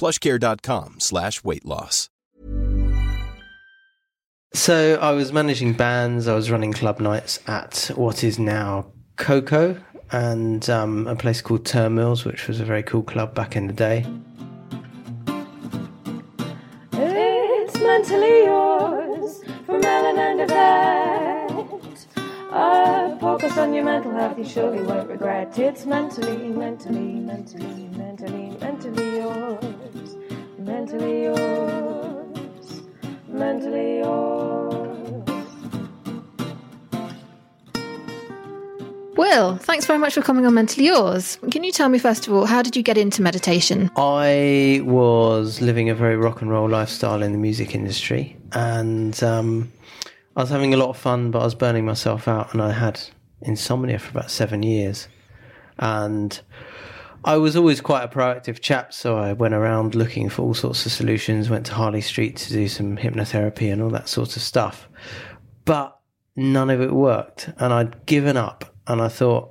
plushcare.com slash weight loss. So I was managing bands. I was running club nights at what is now KOKO and um, a place called Turnmills, which was a very cool club back in the day. It's mentally yours from Ellen and Yvette. A focus on your mental health, you surely won't regret. It's mentally, mentally, mentally, mentally, mentally yours. Mentally yours. Mentally yours. Will, thanks very much for coming on Mentally Yours. Can you tell me, first of all, how did you get into meditation? I was living a very rock and roll lifestyle in the music industry, and um, I was having a lot of fun, but I was burning myself out, and I had insomnia for about seven years. And I was always quite a proactive chap, so I went around looking for all sorts of solutions, went to Harley Street to do some hypnotherapy and all that sort of stuff. But none of it worked, and I'd given up, and I thought,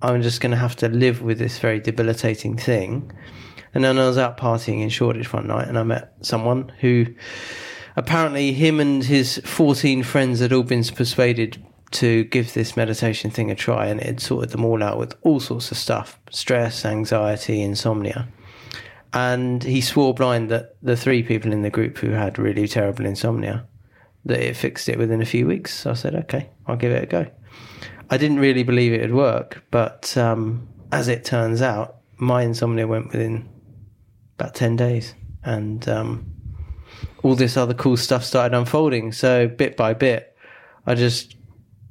I'm just going to have to live with this very debilitating thing. And then I was out partying in Shoreditch one night, and I met someone who apparently him and his 14 friends had all been persuaded to give this meditation thing a try, and it had sorted them all out with all sorts of stuff stress, anxiety, insomnia. And he swore blind that the three people in the group who had really terrible insomnia, that it fixed it within a few weeks. So I said, okay, I'll give it a go. I didn't really believe it would work, but um, as it turns out, my insomnia went within about 10 days. And um, all this other cool stuff started unfolding. So bit by bit, I just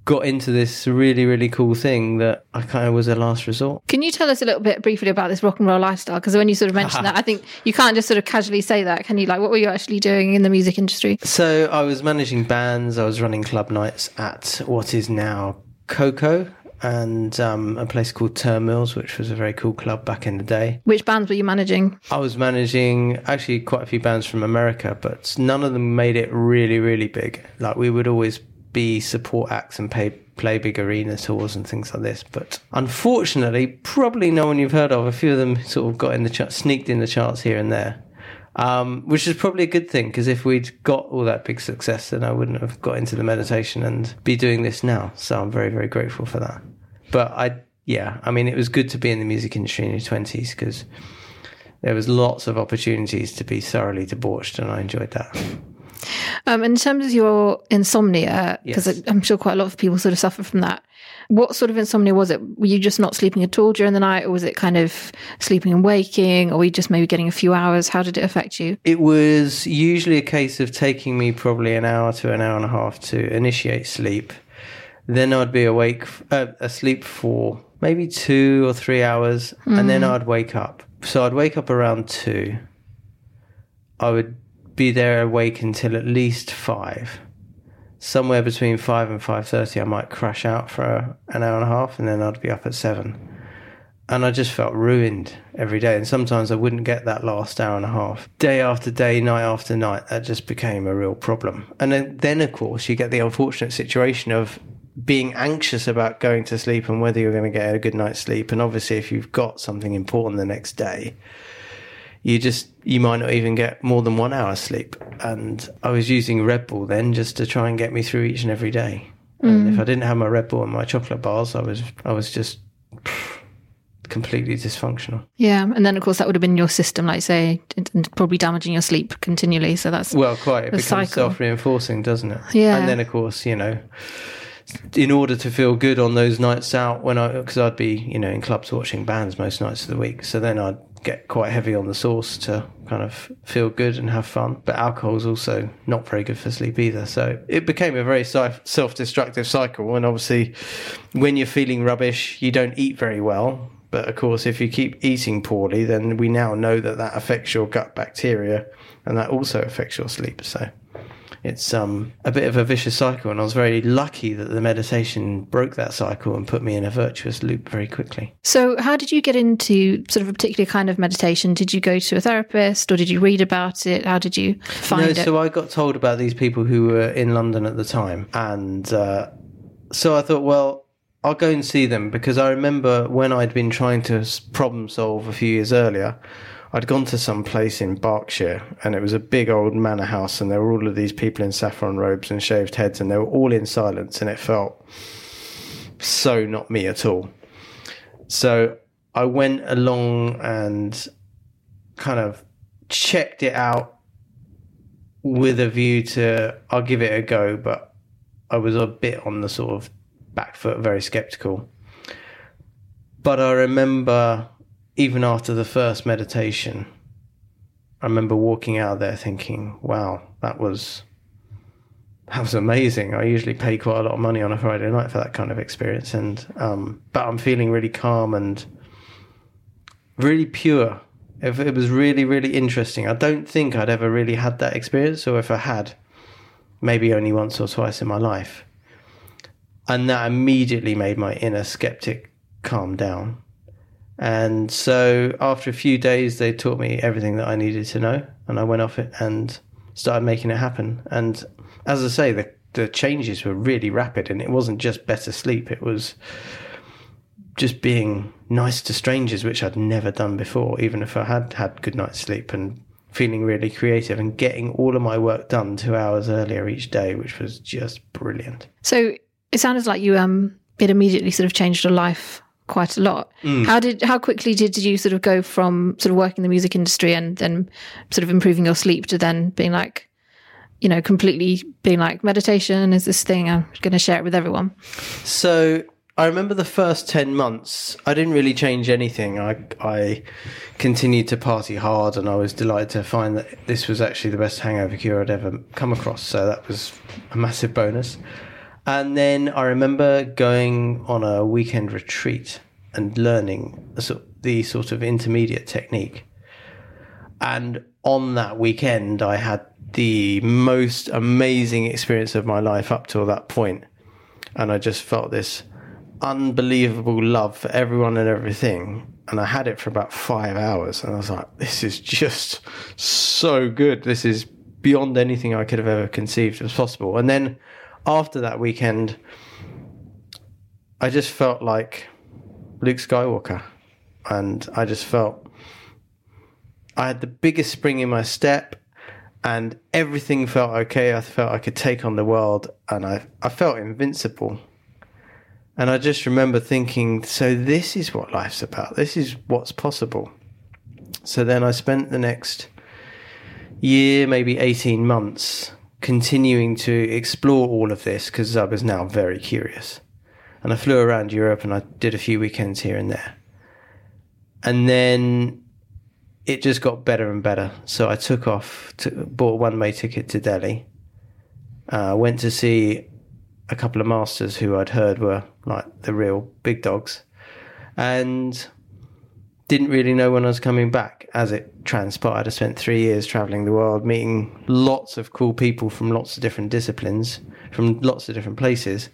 got into this really, really cool thing that I kind of was a last resort. Can you tell us a little bit briefly about this rock and roll lifestyle? Because when you sort of mentioned that, I think you can't just sort of casually say that, can you? Like, what were you actually doing in the music industry? So I was managing bands, I was running club nights at what is now KOKO and um, a place called Turnmills, which was a very cool club back in the day. Which bands were you managing? I was managing actually quite a few bands from America, but none of them made it really, really big. Like we would always be support acts and pay, play big arena tours and things like this. But unfortunately, probably no one you've heard of. A few of them sort of got in the chart, sneaked in the charts here and there. Um, which is probably a good thing because if we'd got all that big success, then I wouldn't have got into the meditation and be doing this now. So I'm very, very grateful for that. But I, yeah, I mean, it was good to be in the music industry in your 20s because there was lots of opportunities to be thoroughly debauched, and I enjoyed that. Um, in terms of your insomnia, because Yes. I'm sure quite a lot of people sort of suffer from that. What sort of insomnia was it? Were you just not sleeping at all during the night, or was it kind of sleeping and waking, or were you just maybe getting a few hours? How did it affect you? It was usually a case of taking me probably an hour to an hour and a half to initiate sleep. Then I'd be awake, uh, asleep for maybe two or three hours, and then I'd wake up. So I'd wake up around two. I would be there awake until at least five. Somewhere between five and five thirty, I might crash out for an hour and a half, and then I'd be up at seven. and I just felt ruined every day. And sometimes I wouldn't get that last hour and a half. Day after day, night after night, that just became a real problem. And then, then of course, you get the unfortunate situation of being anxious about going to sleep and whether you're going to get a good night's sleep. And obviously, if you've got something important the next day, you just you might not even get more than one hour sleep. And I was using Red Bull then just to try and get me through each and every day. And if mm. I didn't have my Red Bull and my chocolate bars, I was I was just completely dysfunctional. Yeah, and then of course that would have been your system, like say, and probably damaging your sleep continually. So that's Well, quite. It becomes self reinforcing, doesn't it? Yeah. And then, of course, you know, in order to feel good on those nights out, when I, because I'd be, you know, in clubs watching bands most nights of the week. So then I'd get quite heavy on the sauce to kind of feel good and have fun. But alcohol's also not very good for sleep either. So it became a very self destructive cycle. And obviously, when you're feeling rubbish, you don't eat very well. But of course, if you keep eating poorly, then we now know that that affects your gut bacteria and that also affects your sleep. So it's um, a bit of a vicious cycle. And I was very lucky that the meditation broke that cycle and put me in a virtuous loop very quickly. So, how did you get into sort of a particular kind of meditation? Did you go to a therapist or did you read about it? How did you find no, it? so I got told about these people who were in London at the time, and uh, so I thought, well, I'll go and see them because I remember when I'd been trying to problem solve a few years earlier. I'd gone to some place in Berkshire and it was a big old manor house and there were all of these people in saffron robes and shaved heads and they were all in silence and it felt so not me at all. So I went along and kind of checked it out with a view to I'll give it a go, but I was a bit on the sort of back foot, very skeptical. But I remember even after the first meditation, I remember walking out there thinking, wow, that was that was amazing. I usually pay quite a lot of money on a Friday night for that kind of experience and um, but I'm feeling really calm and really pure. It was really, really interesting. I don't think I'd ever really had that experience, or if I had, maybe only once or twice in my life. And that immediately made my inner skeptic calm down. And so after a few days, they taught me everything that I needed to know, and I went off it and started making it happen. And as I say, the the changes were really rapid, and it wasn't just better sleep; it was just being nice to strangers, which I'd never done before, even if I had had good night's sleep and feeling really creative and getting all of my work done two hours earlier each day, which was just brilliant. so, it sounded like you um it immediately sort of changed your life quite a lot. Mm. How did how quickly did you sort of go from sort of working in the music industry and then sort of improving your sleep to then being like you know, completely being like meditation is this thing. I'm going to share it with everyone. So I remember the first 10 months, I didn't really change anything. I, I continued to party hard and I was delighted to find that this was actually the best hangover cure I'd ever come across. So that was a massive bonus. And then I remember going on a weekend retreat and learning the sort- of intermediate technique. And on that weekend, I had the most amazing experience of my life up till that point. And I just felt this unbelievable love for everyone and everything. And I had it for about five hours. And I was like, this is just so good. This is beyond anything I could have ever conceived as possible. And then after that weekend, I just felt like Luke Skywalker. And I just felt I had the biggest spring in my step and everything felt okay. I felt I could take on the world and I, I felt invincible. And I just remember thinking, so this is what life's about. This is what's possible. So then I spent the next year, maybe 18 months, continuing to explore all of this because I was now very curious. And I flew around Europe and I did a few weekends here and there. And then it just got better and better. So I took off, to, bought a one way ticket to Delhi, uh, went to see a couple of masters who I'd heard were like the real big dogs, and didn't really know when I was coming back. As it transpired, I spent three years traveling the world, meeting lots of cool people from lots of different disciplines, from lots of different places.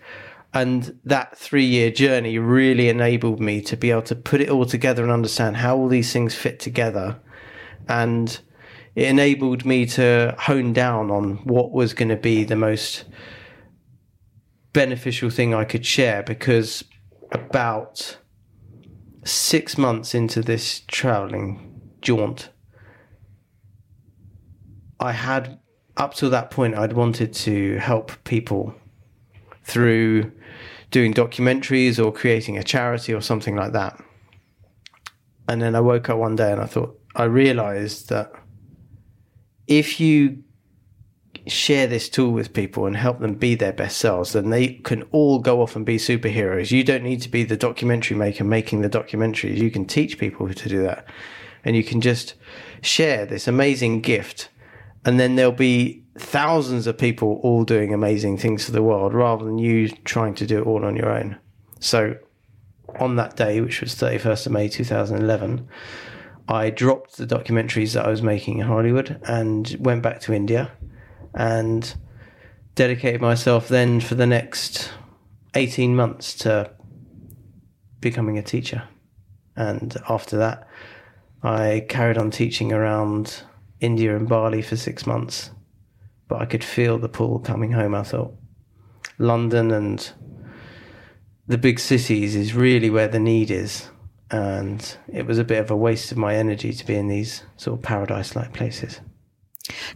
And that three year journey really enabled me to be able to put it all together and understand how all these things fit together. And it enabled me to hone down on what was going to be the most beneficial thing I could share because about six months into this traveling jaunt, I had up to that point, I'd wanted to help people through doing documentaries or creating a charity or something like that. And then I woke up one day and I thought, I realized that if you share this tool with people and help them be their best selves, then they can all go off and be superheroes. You don't need to be the documentary maker making the documentaries. You can teach people to do that. And you can just share this amazing gift. And then there'll be thousands of people all doing amazing things for the world rather than you trying to do it all on your own. So on that day, which was 31st of May 2011, I dropped the documentaries that I was making in Hollywood and went back to India and dedicated myself then for the next 18 months to becoming a teacher. And after that, I carried on teaching around India and Bali for six months. But I could feel the pull coming home. I thought London and the big cities is really where the need is. And it was a bit of a waste of my energy to be in these sort of paradise like places.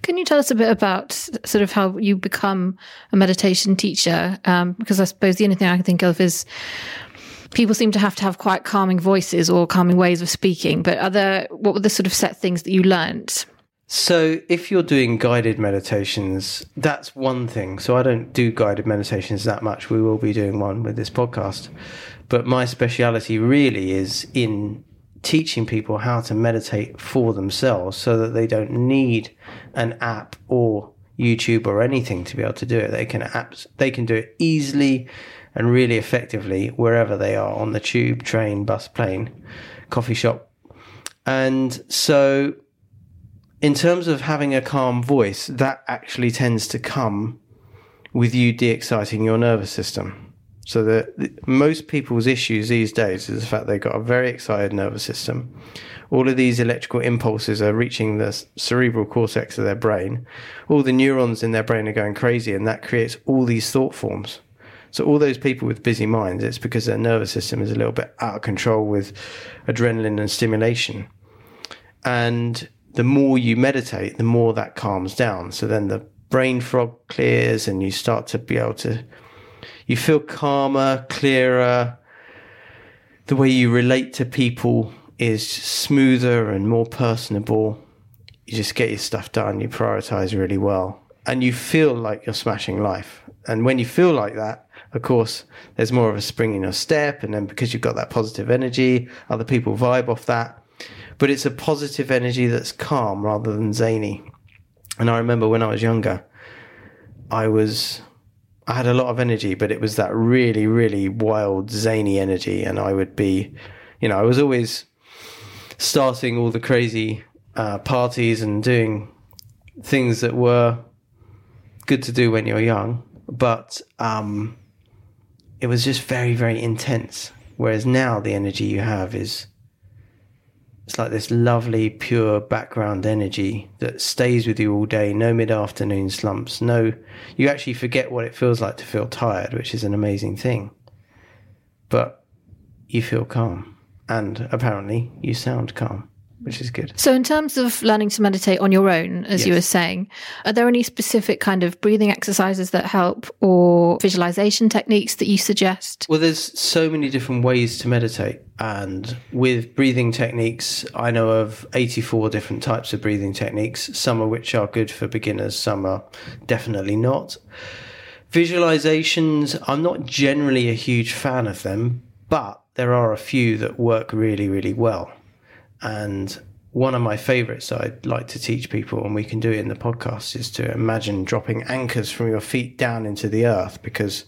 Can you tell us a bit about sort of how you become a meditation teacher? Um, because I suppose the only thing I can think of is people seem to have to have quite calming voices or calming ways of speaking. But are there what were the sort of set things that you learnt? So, if you're doing guided meditations, that's one thing. So, I don't do guided meditations that much. We will be doing one with this podcast. But my speciality really is in teaching people how to meditate for themselves so that they don't need an app or YouTube or anything to be able to do it. They can apps, they can do it easily and really effectively wherever they are on the tube, train, bus, plane, coffee shop. And so in terms of having a calm voice, that actually tends to come with you de-exciting your nervous system. So that most people's issues these days is the fact they've got a very excited nervous system. All of these electrical impulses are reaching the cerebral cortex of their brain. All the neurons in their brain are going crazy, and that creates all these thought forms. So all those people with busy minds, it's because their nervous system is a little bit out of control with adrenaline and stimulation. And the more you meditate, the more that calms down. So then the brain fog clears and you start to be able to, you feel calmer, clearer. The way you relate to people is smoother and more personable. You just get your stuff done, you prioritize really well, and you feel like you're smashing life. And when you feel like that, of course, there's more of a spring in your step. And then because you've got that positive energy, other people vibe off that but it's a positive energy that's calm rather than zany. And I remember when I was younger, I was I had a lot of energy, but it was that really, really wild, zany energy. And I would be, you know, I was always starting all the crazy uh, parties and doing things that were good to do when you're young. But um, it was just very, very intense. Whereas now the energy you have is it's like this lovely, pure background energy that stays with you all day. No mid afternoon slumps. No, you actually forget what it feels like to feel tired, which is an amazing thing. But you feel calm. And apparently, you sound calm which is good. So, in terms of learning to meditate on your own, as yes. you were saying, are there any specific kind of breathing exercises that help or visualization techniques that you suggest? Well, there's so many different ways to meditate. And with breathing techniques, I know of 84 different types of breathing techniques, some of which are good for beginners, some are definitely not. Visualizations, I'm not generally a huge fan of them, but there are a few that work really, really well. And one of my favorites that I'd like to teach people, and we can do it in the podcast, is to imagine dropping anchors from your feet down into the earth because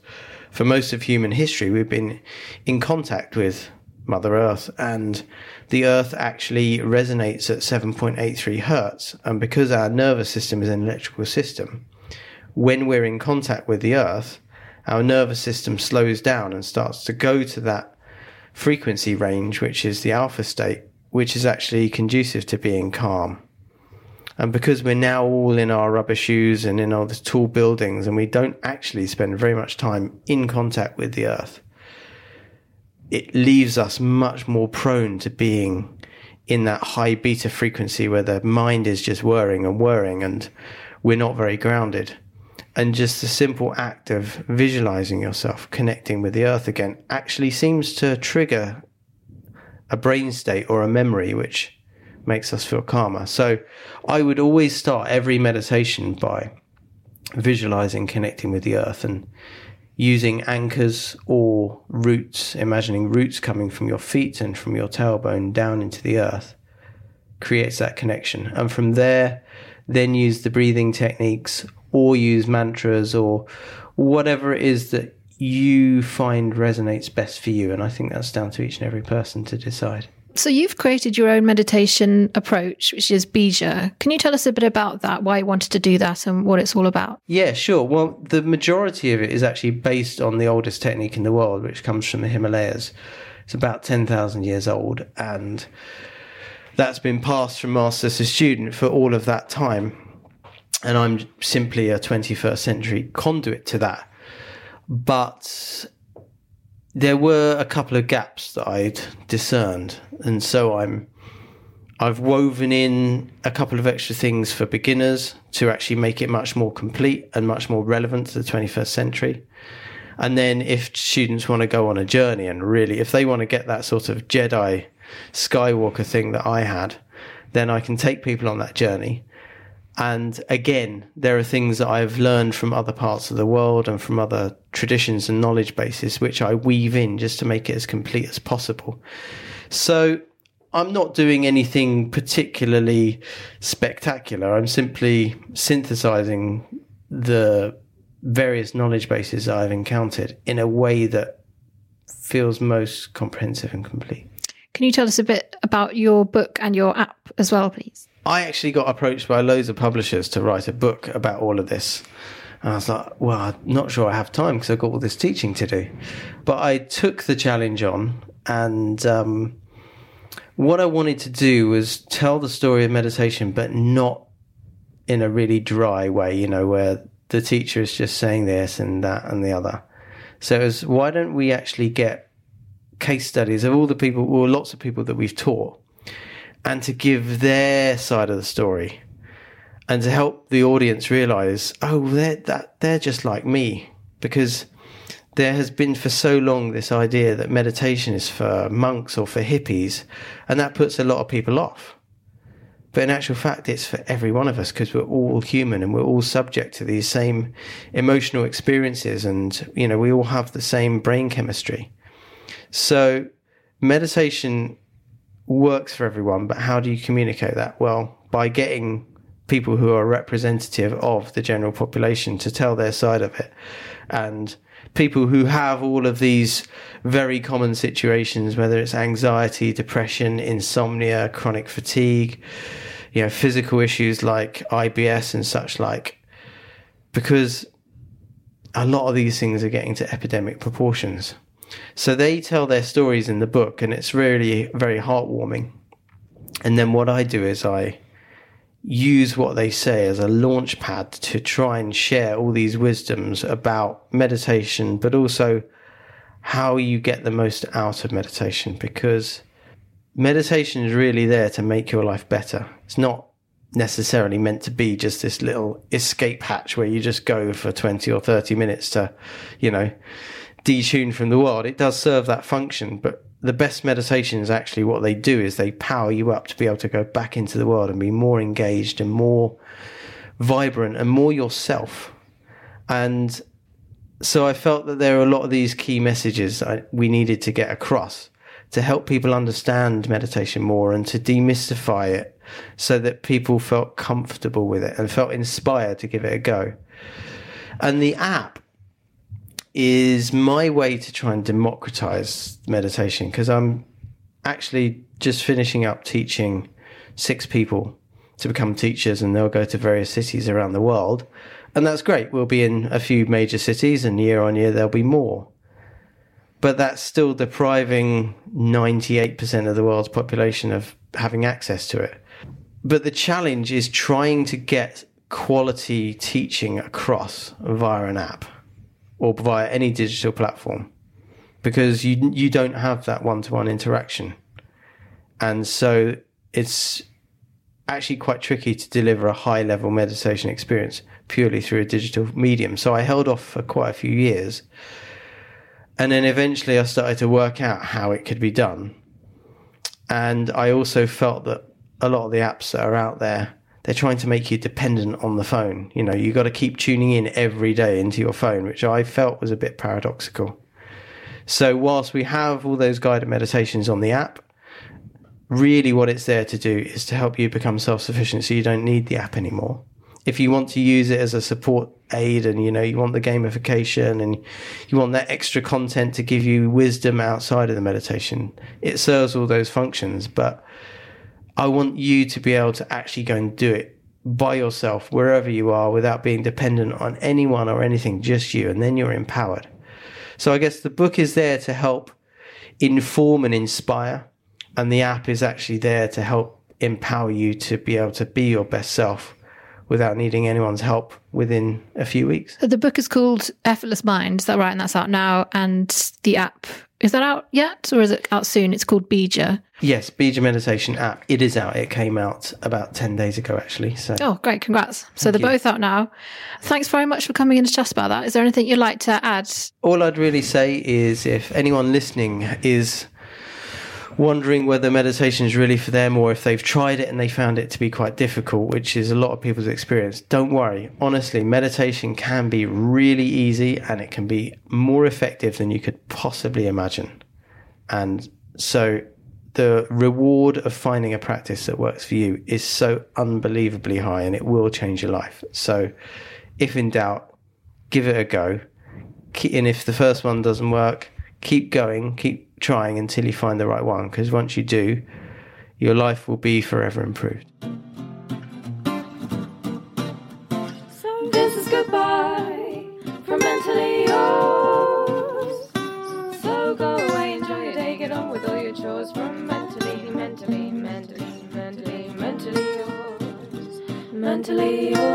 for most of human history, we've been in contact with Mother Earth, and the Earth actually resonates at 7.83 hertz. And because our nervous system is an electrical system, when we're in contact with the Earth, our nervous system slows down and starts to go to that frequency range, which is the alpha state, which is actually conducive to being calm. And because we're now all in our rubber shoes and in all the tall buildings, and we don't actually spend very much time in contact with the earth, it leaves us much more prone to being in that high beta frequency where the mind is just whirring and whirring and we're not very grounded. And just the simple act of visualizing yourself connecting with the earth again actually seems to trigger a brain state or a memory which makes us feel calmer. So I would always start every meditation by visualizing connecting with the earth and using anchors or roots, imagining roots coming from your feet and from your tailbone down into the earth creates that connection. And from there, then use the breathing techniques or use mantras or whatever it is that you find resonates best for you. And I think that's down to each and every person to decide. So you've created your own meditation approach, which is Beeja. Can you tell us a bit about that, why you wanted to do that and what it's all about? Yeah, sure. Well, the majority of it is actually based on the oldest technique in the world, which comes from the Himalayas. It's about 10,000 years old and that's been passed from master to student for all of that time. And I'm simply a 21st century conduit to that. But there were a couple of gaps that I'd discerned, and so I'm I've woven in a couple of extra things for beginners to actually make it much more complete and much more relevant to the 21st century. And then if students want to go on a journey and really, if they want to get that sort of Jedi Skywalker thing that I had, then I can take people on that journey and again, there are things that I've learned from other parts of the world and from other traditions and knowledge bases, which I weave in just to make it as complete as possible. So I'm not doing anything particularly spectacular. I'm simply synthesizing the various knowledge bases I've encountered in a way that feels most comprehensive and complete. Can you tell us a bit about your book and your app as well, please? I actually got approached by loads of publishers to write a book about all of this. And I was like, well, I'm not sure I have time because I've got all this teaching to do. But I took the challenge on, and um, what I wanted to do was tell the story of meditation, but not in a really dry way, you know, where the teacher is just saying this and that and the other. So it was, why don't we actually get case studies of all the people, or lots of people that we've taught, and to give their side of the story and to help the audience realize, oh, they're, that, they're just like me. Because there has been for so long this idea that meditation is for monks or for hippies, and that puts a lot of people off. But in actual fact, it's for every one of us because we're all human and we're all subject to these same emotional experiences, and you know we all have the same brain chemistry. So meditation works for everyone, but how do you communicate that? Well, by getting people who are representative of the general population to tell their side of it. And people who have all of these very common situations, whether it's anxiety, depression, insomnia, chronic fatigue, you know, physical issues like IBS and such like, because a lot of these things are getting to epidemic proportions. So they tell their stories in the book, and it's really very heartwarming. And then what I do is I use what they say as a launch pad to try and share all these wisdoms about meditation, but also how you get the most out of meditation because meditation is really there to make your life better. It's not necessarily meant to be just this little escape hatch where you just go for 20 or 30 minutes to, you know, detuned from the world. It does serve that function, but the best meditations actually what they do is they power you up to be able to go back into the world and be more engaged and more vibrant and more yourself. And so I felt that there are a lot of these key messages that we needed to get across to help people understand meditation more and to demystify it so that people felt comfortable with it and felt inspired to give it a go. And the app is my way to try and democratize meditation because I'm actually just finishing up teaching six people to become teachers and they'll go to various cities around the world. And that's great. We'll be in a few major cities, and year on year, there'll be more. But that's still depriving 98% of the world's population of having access to it. But the challenge is trying to get quality teaching across via an app or via any digital platform because you you don't have that one-to-one interaction. And so it's actually quite tricky to deliver a high level meditation experience purely through a digital medium. So I held off for quite a few years. And then eventually I started to work out how it could be done. And I also felt that a lot of the apps that are out there, they're trying to make you dependent on the phone. You know, you got to keep tuning in every day into your phone, which I felt was a bit paradoxical. So, whilst we have all those guided meditations on the app, really what it's there to do is to help you become self sufficient so you don't need the app anymore. If you want to use it as a support aid and you know you want the gamification and you want that extra content to give you wisdom outside of the meditation, it serves all those functions. But I want you to be able to actually go and do it by yourself wherever you are without being dependent on anyone or anything, just you, and then you're empowered. So I guess the book is there to help inform and inspire, and the app is actually there to help empower you to be able to be your best self without needing anyone's help within a few weeks. The book is called Effortless Mind. Is that right? And that's out now. And the app is that out yet, or is it out soon? It's called Beeja. Yes, Beeja Meditation app. It is out. It came out about 10 days ago, actually. So Oh, great. Congrats. So they're you. both out now. Thanks very much for coming in to chat about that. Is there anything you'd like to add? all I'd really say is if anyone listening is wondering whether meditation is really for them or if they've tried it and they found it to be quite difficult, which is a lot of people's experience, don't worry. Honestly, meditation can be really easy and it can be more effective than you could possibly imagine. And so the reward of finding a practice that works for you is so unbelievably high and it will change your life. So if in doubt, give it a go. And if the first one doesn't work, keep going, keep trying until you find the right one. Because once you do, your life will be forever improved. So this is goodbye from mentally yours. So go away, enjoy your day, get on with all your chores from mentally, mentally, mentally, mentally, mentally yours. Mentally yours.